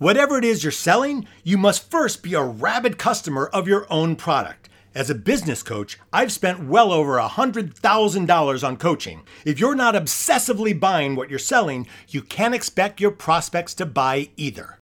Whatever it is you're selling, you must first be a rabid customer of your own product. As a business coach, I've spent well over $100,000 on coaching. If you're not obsessively buying what you're selling, you can't expect your prospects to buy either.